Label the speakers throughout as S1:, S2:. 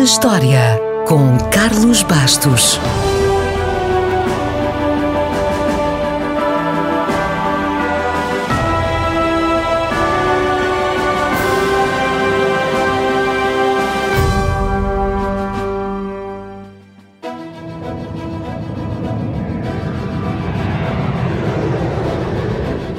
S1: na História, com Carlos Bastos.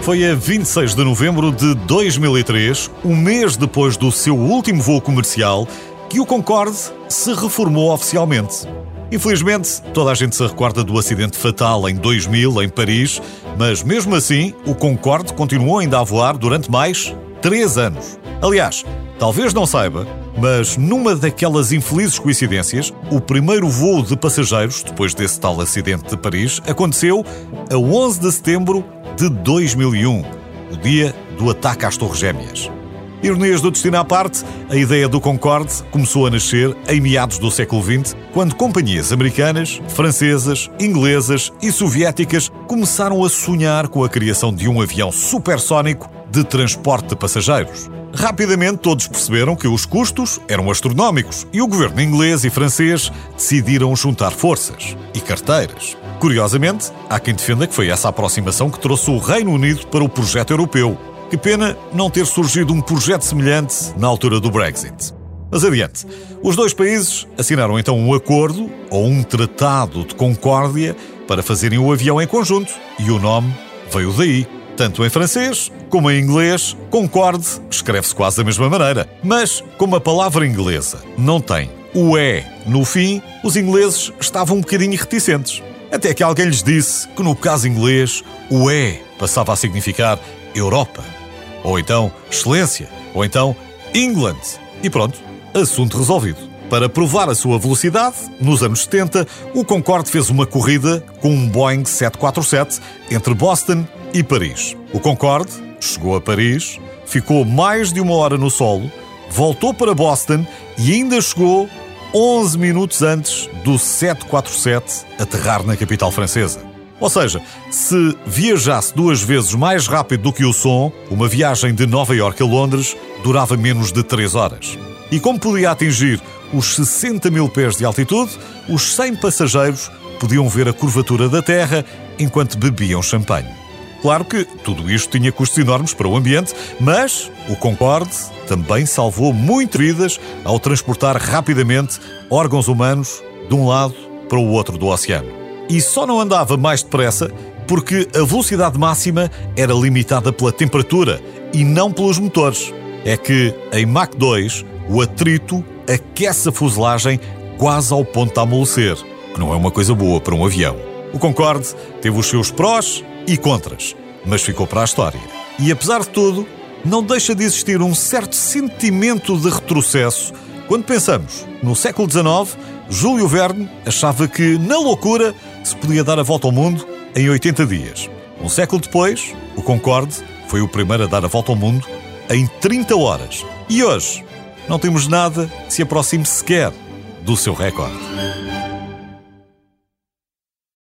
S2: Foi a 26 de novembro de 2003, um mês depois do seu último voo comercial, que o Concorde se reformou oficialmente. Infelizmente, toda a gente se recorda do acidente fatal em 2000 em Paris, mas mesmo assim, o Concorde continuou ainda a voar durante mais três anos. Aliás, talvez não saiba, mas numa daquelas infelizes coincidências, o primeiro voo de passageiros, depois desse tal acidente de Paris, aconteceu a 11 de setembro de 2001, o dia do ataque às Torres Gêmeas. Ironias do destino à parte, a ideia do Concorde começou a nascer em meados do século XX, quando companhias americanas, francesas, inglesas e soviéticas começaram a sonhar com a criação de um avião supersónico de transporte de passageiros. Rapidamente todos perceberam que os custos eram astronómicos e o governo inglês e francês decidiram juntar forças e carteiras. Curiosamente, há quem defenda que foi essa aproximação que trouxe o Reino Unido para o projeto europeu. Que pena não ter surgido um projeto semelhante na altura do Brexit. Mas adiante. Os dois países assinaram então um acordo ou um tratado de concórdia para fazerem o avião em conjunto e o nome veio daí. Tanto em francês como em inglês, Concorde escreve-se quase da mesma maneira. Mas, como a palavra inglesa não tem o E no fim, os ingleses estavam um bocadinho reticentes. Até que alguém lhes disse que no caso inglês o E passava a significar Europa, ou então excelência, ou então England. E pronto, assunto resolvido. Para provar a sua velocidade, nos anos 70, o Concorde fez uma corrida com um Boeing 747 entre Boston e Paris. O Concorde chegou a Paris, ficou mais de uma hora no solo, voltou para Boston e ainda chegou 11 minutos antes do 747 aterrar na capital francesa. Ou seja, se viajasse duas vezes mais rápido do que o som, uma viagem de Nova York a Londres durava menos de 3 horas. E como podia atingir os 60 mil pés de altitude, os 100 passageiros podiam ver a curvatura da Terra enquanto bebiam champanhe. Claro que tudo isto tinha custos enormes para o ambiente, mas o Concorde também salvou muitas vidas ao transportar rapidamente órgãos humanos de um lado para o outro do oceano. E só não andava mais depressa porque a velocidade máxima era limitada pela temperatura e não pelos motores. É que em Mach 2 o atrito aquece a fuselagem quase ao ponto de amolecer, que não é uma coisa boa para um avião. O Concorde teve os seus prós e contras, mas ficou para a história. E apesar de tudo, não deixa de existir um certo sentimento de retrocesso quando pensamos no século XIX, Júlio Verne achava que, na loucura, se podia dar a volta ao mundo em 80 dias. Um século depois, o Concorde foi o primeiro a dar a volta ao mundo em 30 horas. E hoje, não temos nada que se aproxime sequer do seu recorde.